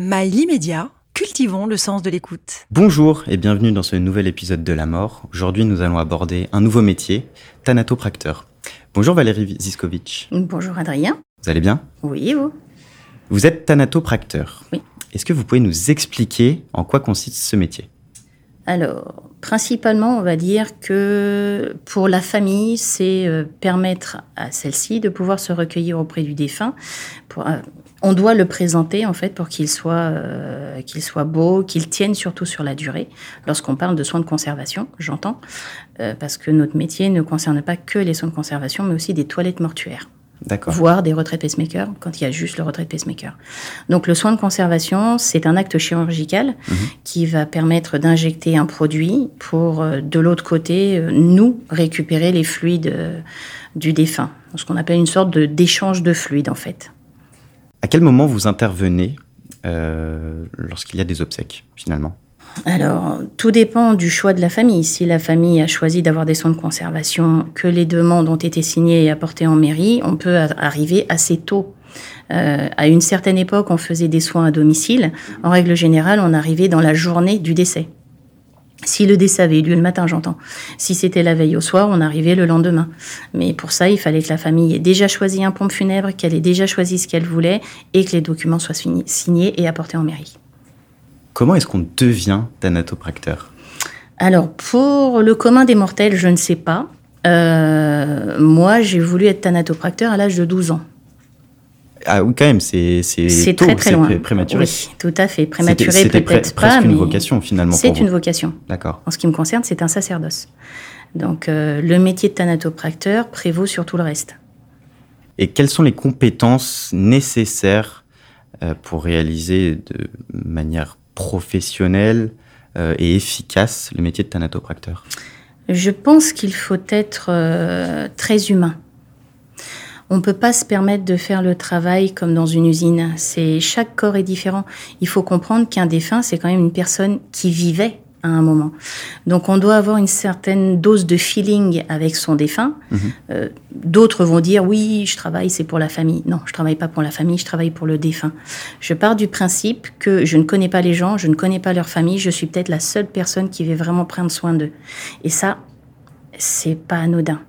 Mail immédiat, cultivons le sens de l'écoute. Bonjour et bienvenue dans ce nouvel épisode de La Mort. Aujourd'hui, nous allons aborder un nouveau métier, thanatopracteur. Bonjour Valérie Ziskovic. Bonjour Adrien. Vous allez bien? Oui, et vous? Vous êtes thanatopracteur. Oui. Est-ce que vous pouvez nous expliquer en quoi consiste ce métier? Alors, principalement, on va dire que pour la famille, c'est euh, permettre à celle-ci de pouvoir se recueillir auprès du défunt. Euh, on doit le présenter en fait pour qu'il soit, euh, soit beau, qu'il tienne surtout sur la durée. Lorsqu'on parle de soins de conservation, j'entends, parce que notre métier ne concerne pas que les soins de conservation, mais aussi des toilettes mortuaires. Voire des retraits pacemaker quand il y a juste le retrait de pacemaker. Donc le soin de conservation, c'est un acte chirurgical qui va permettre d'injecter un produit pour euh, de l'autre côté euh, nous récupérer les fluides euh, du défunt, ce qu'on appelle une sorte de d'échange de fluides en fait. À quel moment vous intervenez euh, lorsqu'il y a des obsèques, finalement? Alors, tout dépend du choix de la famille. Si la famille a choisi d'avoir des soins de conservation, que les demandes ont été signées et apportées en mairie, on peut arriver assez tôt. Euh, à une certaine époque, on faisait des soins à domicile. En règle générale, on arrivait dans la journée du décès. Si le décès avait eu lieu le matin, j'entends. Si c'était la veille au soir, on arrivait le lendemain. Mais pour ça, il fallait que la famille ait déjà choisi un pompe funèbre, qu'elle ait déjà choisi ce qu'elle voulait et que les documents soient signés et apportés en mairie. Comment est-ce qu'on devient thanatopracteur? Alors, pour le commun des mortels, je ne sais pas. Euh, moi, j'ai voulu être thanatopracteur à l'âge de 12 ans. Ah oui, quand même, c'est c'est très très loin. pré- prématuré. Oui, tout à fait. Prématuré peut-être pas, mais une vocation finalement c'est une vocation. D'accord. En ce qui me concerne, c'est un sacerdoce. Donc, euh, le métier de thanatopracteur prévaut sur tout le reste. Et quelles sont les compétences nécessaires euh, pour réaliser de manière professionnelle euh, et efficace le métier de thanatopracteur Je pense qu'il faut être euh, très humain. On ne peut pas se permettre de faire le travail comme dans une usine. C'est chaque corps est différent. Il faut comprendre qu'un défunt, c'est quand même une personne qui vivait à un moment. Donc on doit avoir une certaine dose de feeling avec son défunt. Euh, D'autres vont dire oui, je travaille, c'est pour la famille. Non, je travaille pas pour la famille, je travaille pour le défunt. Je pars du principe que je ne connais pas les gens, je ne connais pas leur famille, je suis peut-être la seule personne qui va vraiment prendre soin d'eux. Et ça, c'est pas anodin.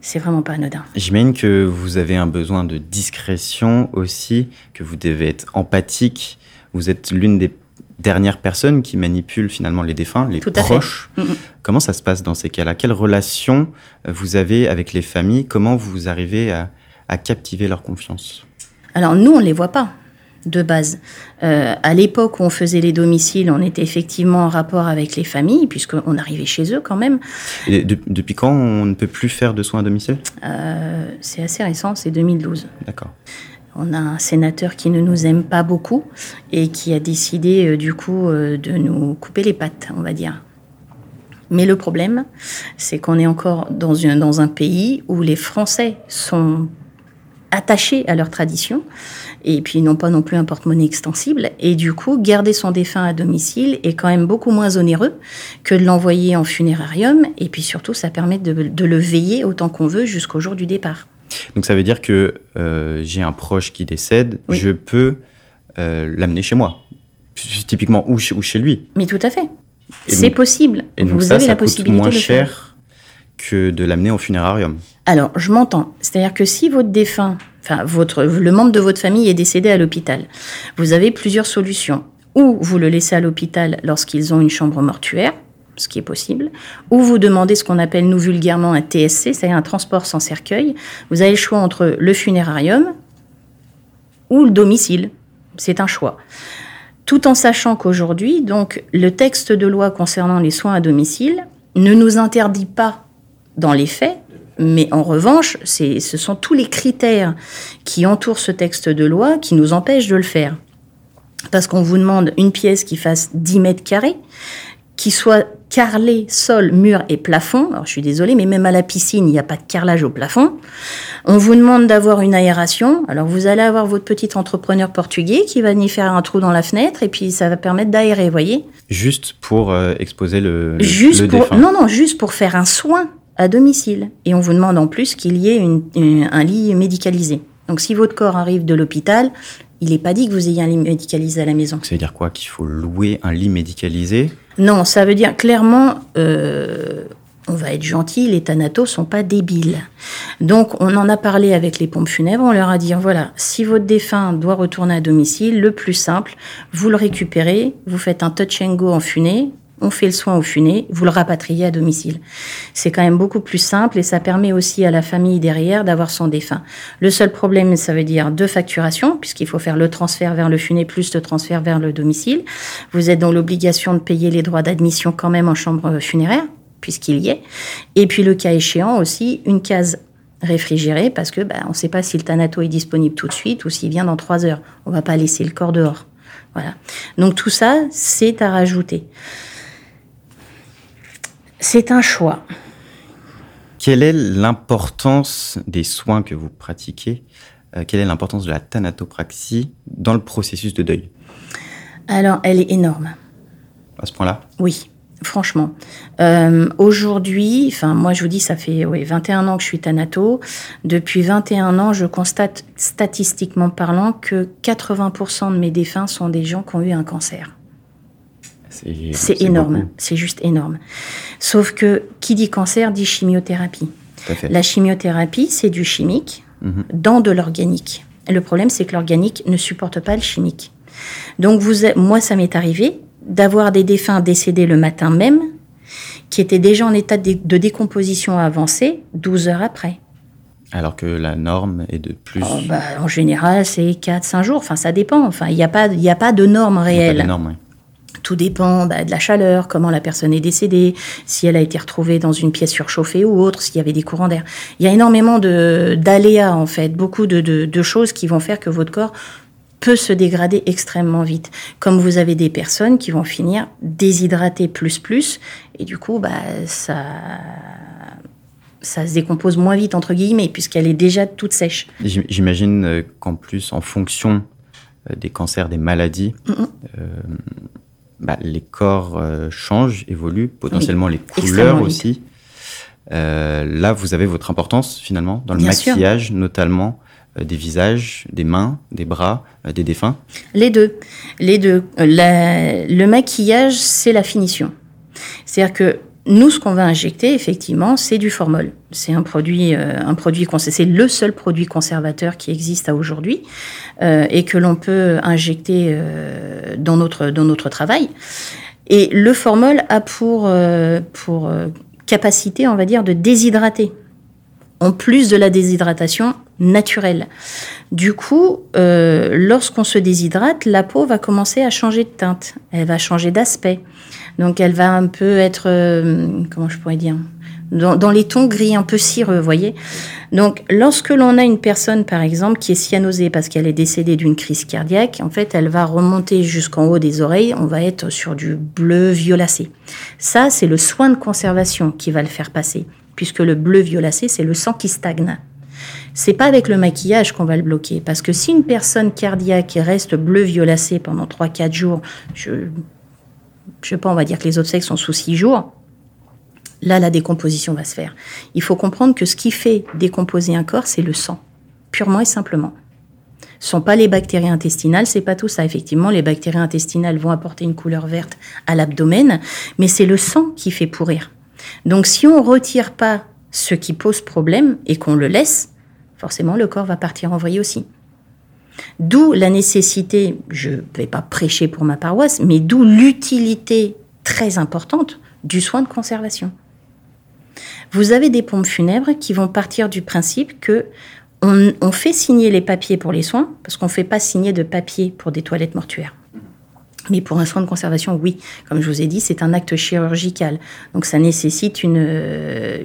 C'est vraiment pas anodin. J'imagine que vous avez un besoin de discrétion aussi, que vous devez être empathique. Vous êtes l'une des dernières personnes qui manipulent finalement les défunts, les Tout proches. Mhm. Comment ça se passe dans ces cas-là? Quelle relation euh, vous avez avec les familles? Comment vous arrivez à, à captiver leur confiance? Alors nous, on les voit pas de base. Euh, à l'époque où on faisait les domiciles, on était effectivement en rapport avec les familles, puisqu'on arrivait chez eux quand même. Et de- depuis quand on ne peut plus faire de soins à domicile? Euh, c'est assez récent, c'est 2012. D'accord. On a un sénateur qui ne nous aime pas beaucoup et qui a décidé euh, du coup euh, de nous couper les pattes, on va dire. Mais le problème, c'est qu'on est encore dans un, pays où les Français sont attachés à leur tradition et puis n'ont pas non plus un porte-monnaie extensible. Et du coup, garder son défunt à domicile est quand même beaucoup moins onéreux que de l'envoyer en funérarium. Et puis surtout, ça permet de le veiller autant qu'on veut jusqu'au jour du départ. Donc ça veut dire que euh, j'ai un proche qui décède, Oui. je peux euh, l'amener chez moi. Typiquement, ou chez, ou chez lui. Mais tout à fait. C'est possible. Et donc Vous ça, avez ça la coûte possibilité moins de le faire. cher que de l'amener au funérarium. Alors, je m'entends. C'est-à-dire que si votre défunt, enfin, votre, le membre de votre famille est décédé à l'hôpital, vous avez plusieurs solutions. Ou vous le laissez à l'hôpital lorsqu'ils ont une chambre mortuaire, ce qui est possible, ou vous demandez ce qu'on appelle nous vulgairement un TSC, c'est-à-dire un transport sans cercueil. Vous avez le choix entre le funérarium ou le domicile. C'est un choix. Tout en sachant qu'aujourd'hui, donc, le texte de loi concernant les soins à domicile ne nous interdit pas dans les faits, mais en revanche, ce sont tous les critères qui entourent ce texte de loi qui nous empêchent de le faire. Parce qu'on vous demande une pièce qui fasse 10 mètres carrés, qui soit carrelée sol, mur et plafond. Alors je suis désolée, mais même à la piscine, il n'y a pas de carrelage au plafond. On vous demande d'avoir une aération. Alors vous allez avoir votre petit entrepreneur portugais qui va venir faire un trou dans la fenêtre et puis ça va permettre d'aérer, vous voyez Juste pour euh, exposer le, le- juste le pour défunt. non non juste pour faire un soin à domicile et on vous demande en plus qu'il y ait une- une- un lit médicalisé donc si votre corps arrive de l'hôpital Il n'est pas dit que vous ayez un lit médicalisé à la maison. Ça veut dire quoi? Qu'il faut louer un lit médicalisé? Non, ça veut dire clairement, euh, on va être gentil, les thanatos sont pas débiles. Donc, on en a parlé avec les pompes funèbres, on leur a dit, voilà, si votre défunt doit retourner à domicile, le plus simple, vous le récupérez, vous faites un touch and go en funée, on fait le soin au funé, vous le rapatriez à domicile. C'est quand même beaucoup plus simple et ça permet aussi à la famille derrière d'avoir son défunt. Le seul problème, ça veut dire deux facturations, puisqu'il faut faire le transfert vers le funé plus le transfert vers le domicile. Vous êtes dans l'obligation de payer les droits d'admission quand même en chambre funéraire, puisqu'il y est. Et puis le cas échéant aussi, une case réfrigérée, parce que bah, on ne sait pas si le thanato est disponible tout de suite ou s'il vient dans trois heures. On va pas laisser le corps dehors. Voilà. Donc tout ça, c'est à rajouter. C'est un choix. Quelle est l'importance des soins que vous pratiquez euh, Quelle est l'importance de la thanatopraxie dans le processus de deuil? Alors, elle est énorme. À ce point-là? Oui, franchement. Euh, Aujourd'hui, enfin, moi je vous dis, ça fait ouais, 21 ans que je suis thanato. Depuis 21 ans, je constate statistiquement parlant que 80% de mes défunts sont des gens qui ont eu un cancer. C'est énorme, c'est juste énorme. Sauf que qui dit cancer dit chimiothérapie. La chimiothérapie, c'est du chimique mhm. dans de l'organique. Le problème, c'est que l'organique ne supporte pas le chimique. Donc, vous, moi, ça m'est arrivé d'avoir des défunts décédés le matin même, qui étaient déjà en état de décomposition avancée 12 heures après. Alors que la norme est de plus. Oh, bah, en général, c'est 4-5 jours. Enfin, ça dépend. Enfin, il n'y a, pas, a pas de norme réelle. Il a pas de norme, oui. Tout dépend bah, de la chaleur, comment la personne est décédée, si elle a été retrouvée dans une pièce surchauffée ou autre, s'il y avait des courants d'air. Il y a énormément d'aléas en fait, beaucoup de, de, choses qui vont faire que votre corps peut se dégrader extrêmement vite. Comme vous avez des personnes qui vont finir déshydratées plus plus, et du coup, bah, ça, ça se décompose moins vite, entre guillemets, puisqu'elle est déjà toute sèche. J'imagine euh, qu'en plus, en fonction euh, des cancers, des maladies, euh, bah, les corps euh, changent, évoluent, potentiellement les couleurs aussi. Euh, là, vous avez votre importance finalement dans le maquillage, notamment euh, des visages, des mains, des bras, des défunts. Les deux, les deux. le maquillage, c'est la finition. C'est-à-dire que nous, ce qu'on va injecter, effectivement, c'est du formol. C'est un produit, euh, un produit, c'est le seul produit conservateur qui existe à aujourd'hui euh, et que l'on peut injecter euh, dans notre dans notre travail. Et le formol a pour pour capacité, on va dire, de déshydrater, en plus de la déshydratation naturelle. Du coup, lorsqu'on se déshydrate, la peau va commencer à changer de teinte, elle va changer d'aspect. Donc elle va un peu être, euh, comment je pourrais dire, dans, les tons gris, un peu cireux, vous voyez. Donc lorsque l'on a une personne, par exemple, qui est cyanosée parce qu'elle est décédée d'une crise cardiaque, en fait, elle va remonter jusqu'en haut des oreilles, on va être sur du bleu violacé. Ça, c'est le soin de conservation qui va le faire passer, puisque le bleu violacé, c'est le sang qui stagne. C'est pas avec le maquillage qu'on va le bloquer, parce que si une personne cardiaque reste bleu violacé pendant 3-4 jours, je je sais pas, on va dire que les sexes sont sous six jours, là, la décomposition va se faire. Il faut comprendre que ce qui fait décomposer un corps, c'est le sang, purement et simplement. Ce sont pas les bactéries intestinales, c'est pas tout ça. Effectivement, les bactéries intestinales vont apporter une couleur verte à l'abdomen, mais c'est le sang qui fait pourrir. Donc, si on retire pas ce qui pose problème et qu'on le laisse, forcément, le corps va partir en vrille aussi. D'où la nécessité, je ne vais pas prêcher pour ma paroisse, mais d'où l'utilité très importante du soin de conservation. Vous avez des pompes funèbres qui vont partir du principe que on, fait signer les papiers pour les soins, parce qu'on ne fait pas signer de papier pour des toilettes mortuaires. Mais pour un soin de conservation, oui. Comme je vous ai dit, c'est un acte chirurgical. Donc ça nécessite une,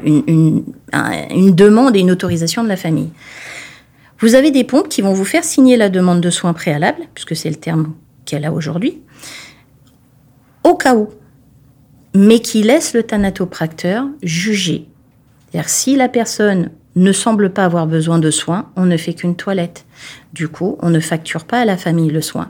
une demande et une autorisation de la famille. Vous avez des pompes qui vont vous faire signer la demande de soins préalable, puisque c'est le terme qu'elle a aujourd'hui, au cas où, mais qui laisse le thanatopracteur juger. C'est-à-dire si la personne ne semble pas avoir besoin de soins, on ne fait qu'une toilette. Du coup, on ne facture pas à la famille le soin.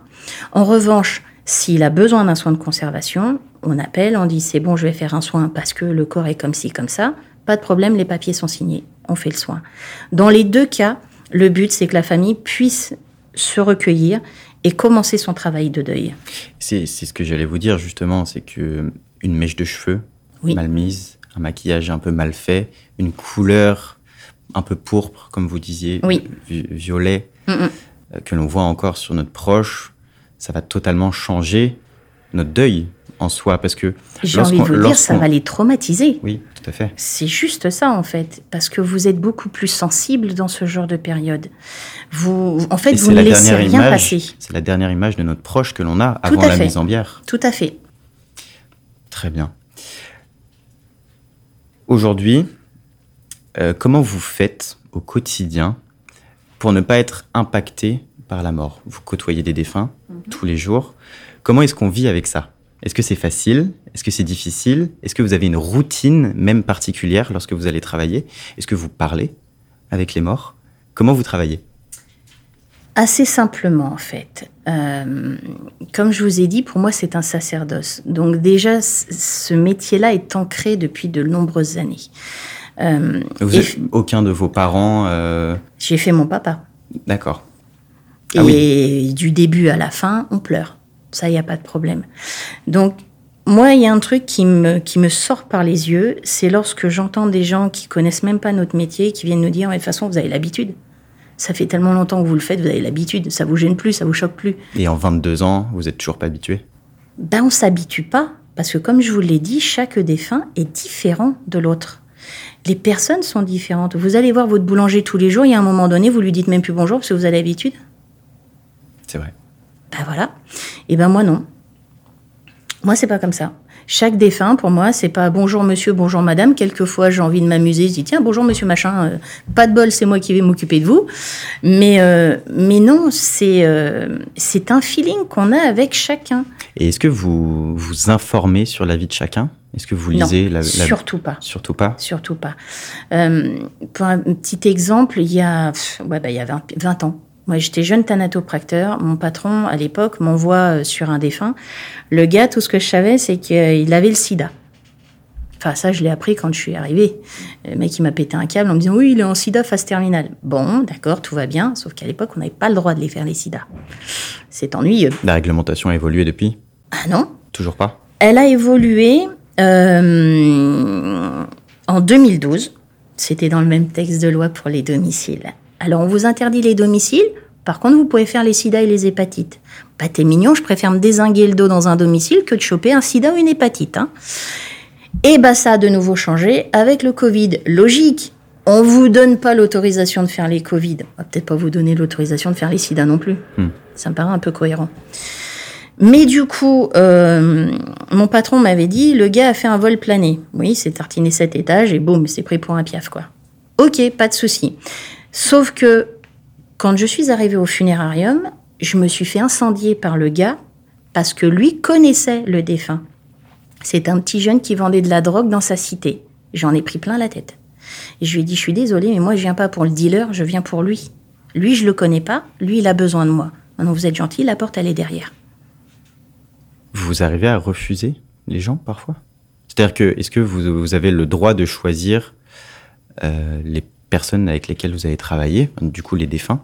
En revanche, s'il a besoin d'un soin de conservation, on appelle, on dit c'est bon, je vais faire un soin parce que le corps est comme ci, comme ça. Pas de problème, les papiers sont signés, on fait le soin. Dans les deux cas, le but, c'est que la famille puisse se recueillir et commencer son travail de deuil. C'est ce que j'allais vous dire justement, c'est que une mèche de cheveux mal mise, un maquillage un peu mal fait, une couleur un peu pourpre, comme vous disiez, violet, euh, que l'on voit encore sur notre proche, ça va totalement changer notre deuil en soi, parce que j'ai envie de vous dire, ça va les traumatiser. Oui, tout à fait. C'est juste ça en fait, parce que vous êtes beaucoup plus sensible dans ce genre de période. Vous, en fait, vous ne laissez rien passer. C'est la dernière image de notre proche que l'on a avant la mise en bière. Tout à fait. Très bien. Aujourd'hui, euh, comment vous faites au quotidien pour ne pas être impacté par la mort? Vous côtoyez des défunts mhm. tous les jours. Comment est-ce qu'on vit avec ça? Est-ce que c'est facile? Est-ce que c'est difficile? Est-ce que vous avez une routine même particulière lorsque vous allez travailler? Est-ce que vous parlez avec les morts? Comment vous travaillez? Assez simplement, en fait. Euh, comme je vous ai dit, pour moi, c'est un sacerdoce. Donc déjà, ce métier-là est ancré depuis de nombreuses années. Euh, vous aucun de vos parents euh, J'ai fait mon papa. D'accord. Ah et du début à la fin, on pleure. Ça, il n'y a pas de problème. Donc, moi, il y a un truc qui me, qui me sort par les yeux, c'est lorsque j'entends des gens qui connaissent même pas notre métier, qui viennent nous dire, de toute façon, vous avez l'habitude. Ça fait tellement longtemps que vous le faites, vous avez l'habitude. Ça vous gêne plus, ça vous choque plus. Et en 22 ans, vous êtes toujours pas habitué? Ben, on s'habitue pas. Parce que comme je vous l'ai dit, chaque défunt est différent de l'autre. Les personnes sont différentes. Vous allez voir votre boulanger tous les jours, il y a un moment donné, vous lui dites même plus bonjour parce que vous avez l'habitude. C'est vrai. Ben voilà. Et ben moi non. Moi c'est pas comme ça. Chaque défunt, pour moi, c'est pas bonjour monsieur, bonjour madame. Quelquefois, j'ai envie de m'amuser. Je dis tiens, bonjour monsieur machin, euh, pas de bol, c'est moi qui vais m'occuper de vous. Mais, euh, mais non, c'est euh, c'est un feeling qu'on a avec chacun. Et est-ce que vous vous informez sur la vie de chacun? Est-ce que vous lisez la, Surtout pas. Surtout pas? Surtout pas. pour un petit exemple, il y a, ouais, bah, il y a 20, 20 ans, moi, j'étais jeune thanatopracteur. Mon patron, à l'époque, m'envoie euh, sur un défunt. Le gars, tout ce que je savais, c'est qu'il avait le sida. Enfin, ça, je l'ai appris quand je suis arrivée. Le mec, il m'a pété un câble en me disant Oui, il est en sida phase terminale. Bon, d'accord, tout va bien. Sauf qu'à l'époque, on n'avait pas le droit de les faire, les sida. C'est ennuyeux. La réglementation a évolué depuis? Ah non Toujours pas? Elle a évolué euh, en 2012. C'était dans le même texte de loi pour les domiciles. Alors on vous interdit les domiciles, par contre vous pouvez faire les sida et les hépatites. Bah t'es mignon, je préfère me désinguer le dos dans un domicile que de choper un sida ou une hépatite. Hein. Et bah ça a de nouveau changé avec le Covid. Logique, on vous donne pas l'autorisation de faire les Covid. On va peut-être pas vous donner l'autorisation de faire les sida non plus. Hmm. Ça me paraît un peu cohérent. Mais du coup, euh, mon patron m'avait dit, le gars a fait un vol plané. Oui, c'est tartiné sept étages et boum, c'est pris pour un piaf, quoi. Ok, pas de souci. Sauf que quand je suis arrivée au funérarium, je me suis fait incendier par le gars parce que lui connaissait le défunt. C'est un petit jeune qui vendait de la drogue dans sa cité. J'en ai pris plein la tête. Et je lui ai dit, je suis désolée, mais moi, je viens pas pour le dealer, je viens pour lui. Lui, je le connais pas, lui, il a besoin de moi. Maintenant, vous êtes gentil, la porte, elle est derrière. Vous arrivez à refuser les gens parfois? C'est-à-dire que, est-ce que vous, avez le droit de choisir euh, les personnes avec lesquelles vous avez travaillé, du coup les défunts.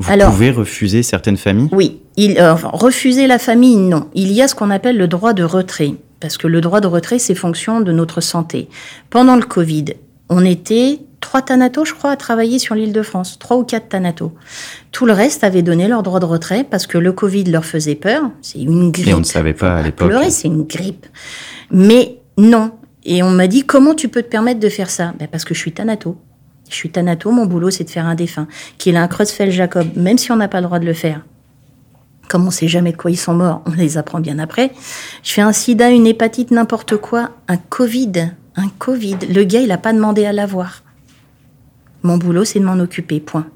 Vous pouvez refuser certaines familles? Oui, il, euh, refuser la famille, non. Il y a ce qu'on appelle le droit de retrait, parce que le droit de retrait, c'est fonction de notre santé. Pendant le Covid, on était trois thanatos, je crois, à travailler sur l'île de France, trois ou quatre thanatos. Tout le reste avait donné leur droit de retrait parce que le Covid leur faisait peur. C'est une grippe. Et on ne savait pas à l'époque. Pleurer, c'est une grippe. Mais non. Et on m'a dit comment tu peux te permettre de faire ça? Ben Parce que je suis thanato. Je suis thanato, mon boulot c'est de faire un défunt. Qu'il a un Creutzfeldt-Jacob, même si on n'a pas le droit de le faire. Comme on ne sait jamais de quoi ils sont morts, on les apprend bien après. Je fais un sida, une hépatite, n'importe quoi, un Covid. Un Covid. Le gars, il n'a pas demandé à l'avoir. Mon boulot, c'est de m'en occuper, point.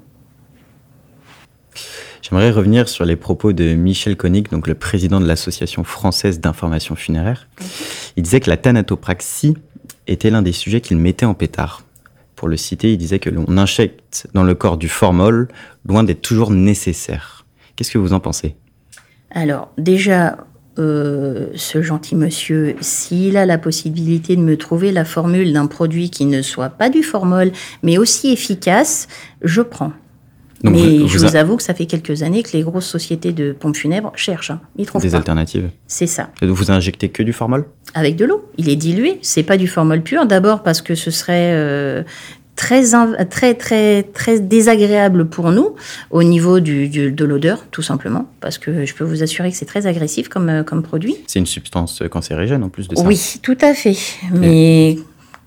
J'aimerais revenir sur les propos de Michel Koenig, donc le président de l'Association française d'information funéraire. Il disait que la thanatopraxie était l'un des sujets qu'il mettait en pétard pour le citer, il disait que l'on injecte dans le corps du formol, loin d'être toujours nécessaire. Qu'est-ce que vous en pensez? Alors, déjà, euh, ce gentil monsieur, s'il a la possibilité de me trouver la formule d'un produit qui ne soit pas du formol, mais aussi efficace, je prends. Mais je vous avoue que ça fait quelques années que les grosses sociétés de pompes funèbres cherchent. Hein. Ils trouvent des alternatives. C'est ça. Et vous injectez que du formol? Avec de l'eau. Il est dilué. C'est pas du formol pur. D'abord parce que ce serait euh, très, très, très, très désagréable pour nous au niveau du, de l'odeur, tout simplement. Parce que je peux vous assurer que c'est très agressif comme, euh, comme produit. C'est une substance cancérigène en plus de ça. Oui, tout à fait. Mais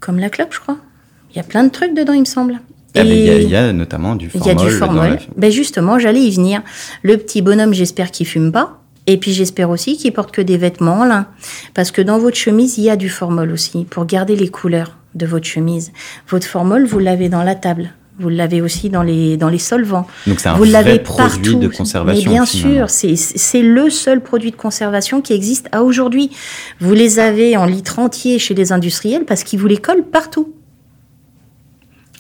comme la clope, je crois. Il y a plein de trucs dedans, il me semble. Ah, il y, a notamment du formol. Il y a du formol. Ben justement, j'allais y venir. Le petit bonhomme, j'espère qu'il fume pas. Et puis j'espère aussi qu'il porte que des vêtements en lin. Parce que dans votre chemise, il y a du formol aussi, pour garder les couleurs de votre chemise. Votre formol, vous l'avez dans la table. Vous l'avez aussi dans les, dans les solvants. Donc c'est un vous vrai produit de conservation. Mais bien sûr, c'est le seul produit de conservation qui existe à aujourd'hui. Vous les avez en litre entier chez les industriels parce qu'ils vous les collent partout.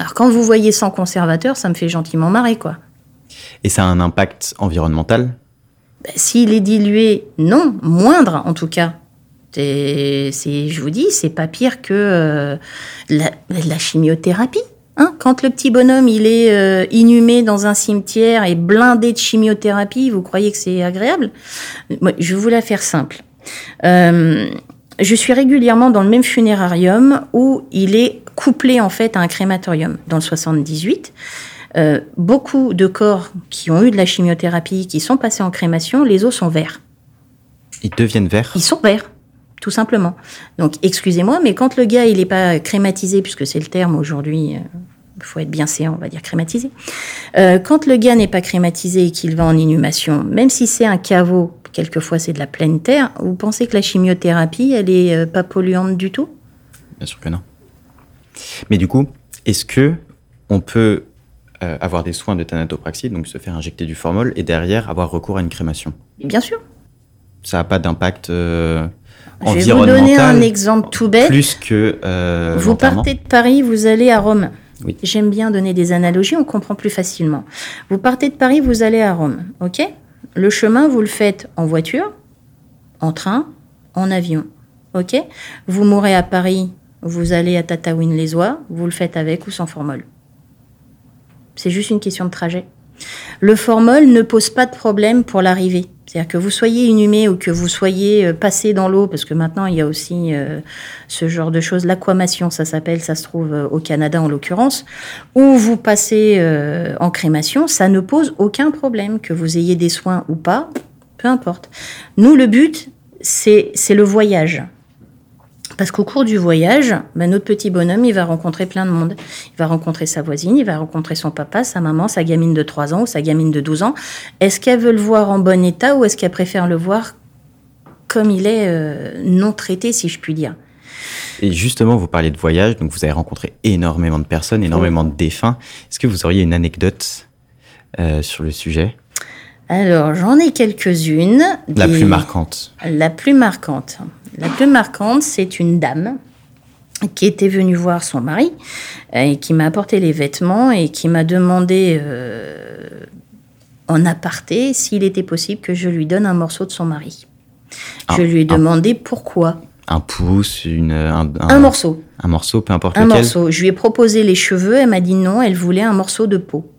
Alors quand vous voyez sans conservateur, ça me fait gentiment marrer, quoi. Et ça a un impact environnemental? Ben, S'il est dilué, non, moindre en tout cas. C'est, je vous dis, c'est pas pire que euh, la, chimiothérapie. Hein. Quand le petit bonhomme il est euh, inhumé dans un cimetière et blindé de chimiothérapie, vous croyez que c'est agréable? Je vais vous la faire simple. Euh, je suis régulièrement dans le même funérarium où il est couplé en fait à un crématorium dans le 78. Euh, beaucoup de corps qui ont eu de la chimiothérapie, qui sont passés en crémation, les os sont verts. Ils deviennent verts? Ils sont verts, tout simplement. Donc, excusez-moi, mais quand le gars, il n'est pas crématisé, puisque c'est le terme aujourd'hui, il euh, faut être bien séant, on va dire crématisé. Euh, quand le gars n'est pas crématisé et qu'il va en inhumation, même si c'est un caveau, quelquefois c'est de la pleine terre, vous pensez que la chimiothérapie, elle est pas polluante du tout? Bien sûr que non. Mais du coup, est-ce que on peut euh, avoir des soins de thanatopraxie, donc se faire injecter du formol, et derrière avoir recours à une crémation? Bien sûr. Ça n'a pas d'impact euh, Je vais vous donner un exemple tout bête. Plus que. Euh, vous partez de Paris, vous allez à Rome. Oui. J'aime bien donner des analogies, on comprend plus facilement. Vous partez de Paris, vous allez à Rome, ok? Le chemin, vous le faites en voiture, en train, en avion, ok? Vous mourrez à Paris, vous allez à Tataouine-les-Oies, vous le faites avec ou sans formol. C'est juste une question de trajet. Le formol ne pose pas de problème pour l'arrivée. C'est-à-dire que vous soyez inhumé ou que vous soyez euh, passé dans l'eau, parce que maintenant il y a aussi euh, ce genre de choses, l'aquamation, ça s'appelle, ça se trouve euh, au Canada en l'occurrence, ou vous passez en crémation, ça ne pose aucun problème, que vous ayez des soins ou pas, peu importe. Nous, le but, c'est le voyage. Parce qu'au cours du voyage, ben, notre petit bonhomme, il va rencontrer plein de monde. Il va rencontrer sa voisine, il va rencontrer son papa, sa maman, sa gamine de 3 ans ou sa gamine de 12 ans. Est-ce qu'elle veut le voir en bon état ou est-ce qu'elle préfère le voir comme il est euh, non traité, si je puis dire? Et justement, vous parlez de voyage, donc vous avez rencontré énormément de personnes, énormément de défunts. Est-ce que vous auriez une anecdote euh, sur le sujet? Alors, j'en ai quelques-unes. La plus marquante. La plus marquante. La plus marquante, c'est une dame qui était venue voir son mari et qui m'a apporté les vêtements et qui m'a demandé euh, en aparté s'il était possible que je lui donne un morceau de son mari. je lui ai demandé pourquoi. Un pouce, une, un, un, morceau. Un morceau, peu importe un morceau. Je lui ai proposé les cheveux, elle m'a dit non, elle voulait un morceau de peau.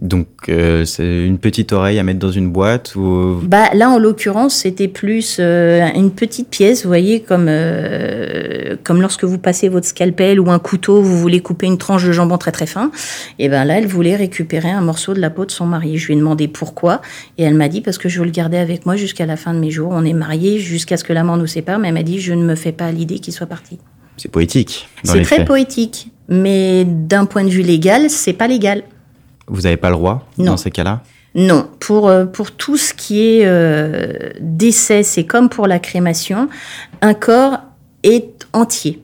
Donc euh, c'est une petite oreille à mettre dans une boîte ou Bah là en l'occurrence c'était plus euh, une petite pièce, vous voyez comme euh, comme lorsque vous passez votre scalpel ou un couteau, vous voulez couper une tranche de jambon très très fin. Et ben là elle voulait récupérer un morceau de la peau de son mari. Je lui ai demandé pourquoi et elle m'a dit parce que je veux le garder avec moi jusqu'à la fin de mes jours. On est mariés jusqu'à ce que la mort nous sépare, mais elle m'a dit je ne me fais pas l'idée qu'il soit parti. C'est poétique. C'est très poétique, mais d'un point de vue légal, c'est pas légal. Vous n'avez pas le droit dans ces cas-là? Non, pour, euh, pour tout ce qui est euh, décès, c'est comme pour la crémation, un corps est entier.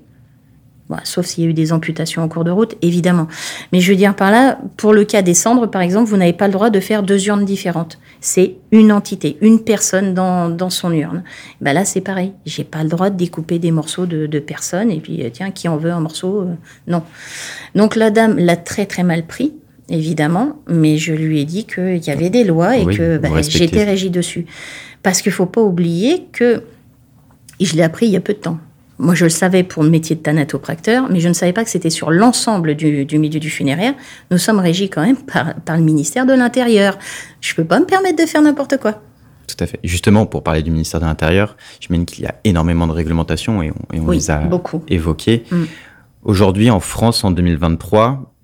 sauf s'il y a eu des amputations en cours de route, évidemment. Mais je veux dire par là, pour le cas des cendres, par exemple, vous n'avez pas le droit de faire deux urnes différentes. C'est une entité, une personne dans, dans son urne. Ben là, c'est pareil. J'ai pas le droit de découper des morceaux de, de personnes et puis, euh, tiens, qui en veut un morceau Non. Donc la dame l'a très très mal pris évidemment, mais je lui ai dit qu'il y avait des lois et que bah, j'étais régie dessus. Parce qu'il ne faut pas oublier que, et je l'ai appris il y a peu de temps, Moi, je le savais pour le métier de thanatopracteur, mais je ne savais pas que c'était sur l'ensemble du, milieu du funéraire. Nous sommes régis quand même par, par le ministère de l'Intérieur. Je ne peux pas me permettre de faire n'importe quoi. Tout à fait. Justement, pour parler du ministère de l'Intérieur, je mène qu'il y a énormément de réglementations et on, les a beaucoup. évoquées. Mm. Aujourd'hui, en France, en 2023,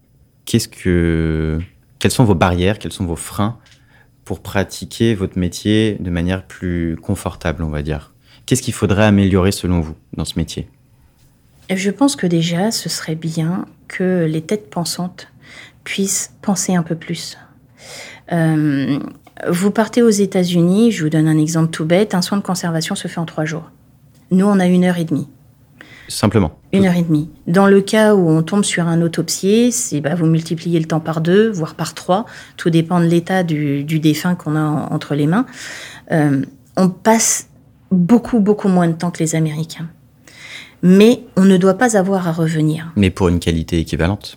qu'est-ce que, quelles sont vos barrières, quels sont vos freins pour pratiquer votre métier de manière plus confortable, on va dire? Qu'est-ce qu'il faudrait améliorer selon vous dans ce métier? Je pense que déjà, ce serait bien que les têtes pensantes puissent penser un peu plus. Euh, vous partez aux États-Unis, je vous donne un exemple tout bête, un soin de conservation se fait en trois jours. Nous, on a une heure et demie. Simplement. Une heure et demie. Dans le cas où on tombe sur un autopsier, c'est bah, vous multipliez le temps par deux, voire par trois. Tout dépend de l'état du, défunt qu'on a entre les mains. Euh, on passe beaucoup, beaucoup moins de temps que les Américains. Mais on ne doit pas avoir à revenir. Mais pour une qualité équivalente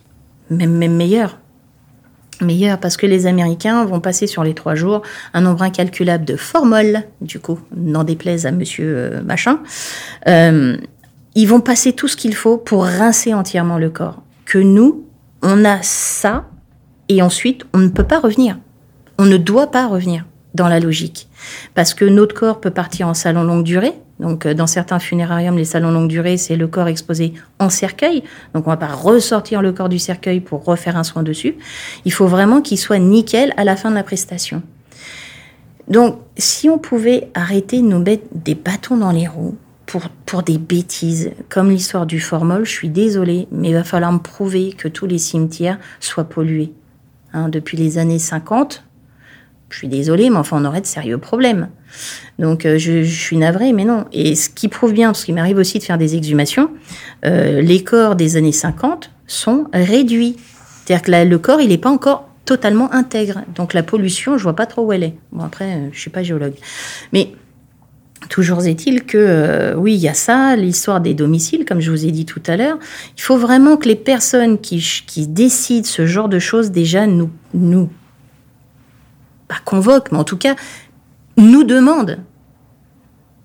Même, même meilleure. Meilleure, parce que les Américains vont passer sur les trois jours un nombre incalculable de formoles, du coup, n'en déplaise à monsieur euh, machin. Euh, ils vont passer tout ce qu'il faut pour rincer entièrement le corps. Que nous, on a ça, et ensuite, on ne peut pas revenir. On ne doit pas revenir dans la logique. Parce que notre corps peut partir en salon longue durée. Donc, euh, dans certains funérariums, les salons longue durée, c'est le corps exposé en cercueil. Donc, on va pas ressortir le corps du cercueil pour refaire un soin dessus. Il faut vraiment qu'il soit nickel à la fin de la prestation. Donc, si on pouvait arrêter de nous mettre des bâtons dans les roues pour, pour des bêtises, comme l'histoire du formol, je suis désolée, mais il va falloir me prouver que tous les cimetières soient pollués. Hein, depuis les années 50, je suis désolée, mais enfin, on aurait de sérieux problèmes. Donc, euh, je, suis navrée, mais non. Et ce qui prouve bien, parce qu'il m'arrive aussi de faire des exhumations, euh, les corps des années 50 sont réduits. C'est-à-dire que le corps, il n'est pas encore totalement intègre. Donc, la pollution, je vois pas trop où elle est. Bon, après, euh, je suis pas géologue. Mais Toujours est-il que oui, il y a ça, l'histoire des domiciles, comme je vous ai dit tout à l'heure. Il faut vraiment que les personnes qui, qui décident ce genre de choses déjà nous, nous pas convoque, mais en tout cas, nous demande.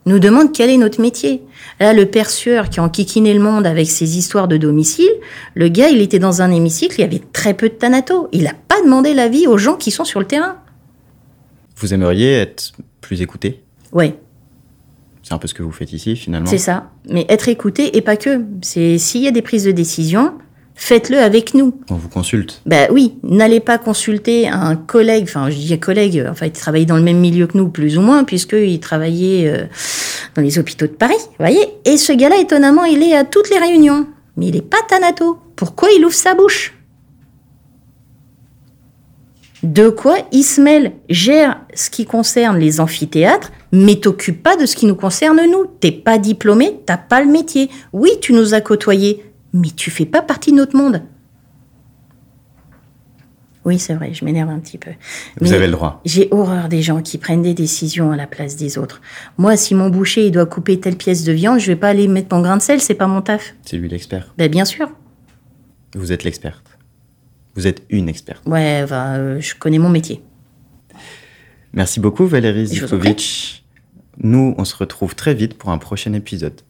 Nous demande quel est notre métier. Là, le père Sueur qui a enquiquiné le monde avec ses histoires de domicile, le gars, il était dans un hémicycle, il y avait très peu de thanatos. Il n'a pas demandé l'avis aux gens qui sont sur le terrain. Vous aimeriez être plus écouté Oui. C'est un peu ce que vous faites ici, finalement. C'est ça. Mais être écouté, et pas que. C'est s'il y a des prises de décision, faites-le avec nous. On vous consulte. Ben oui, n'allez pas consulter un collègue, enfin je dis collègue, enfin il travaillait dans le même milieu que nous plus ou moins, puisqu'il travaillait euh, dans les hôpitaux de Paris, vous voyez. Et ce gars-là, étonnamment, il est à toutes les réunions. Mais il n'est pas Thanato. Pourquoi il ouvre sa bouche? De quoi Ismaël gère ce qui concerne les amphithéâtres, mais t'occupe pas de ce qui nous concerne nous. T'es pas diplômé, t'as pas le métier. Oui, tu nous as côtoyés, mais tu fais pas partie de notre monde. Oui, c'est vrai, je m'énerve un petit peu. Vous avez le droit. J'ai horreur des gens qui prennent des décisions à la place des autres. Moi, si mon boucher il doit couper telle pièce de viande, je vais pas aller mettre mon grain de sel, c'est pas mon taf. C'est lui l'expert. Ben bien sûr. Vous êtes l'experte. Vous êtes une experte. Ouais, euh, je connais mon métier. Merci beaucoup Valérie Zivkovic. Nous, on se retrouve très vite pour un prochain épisode.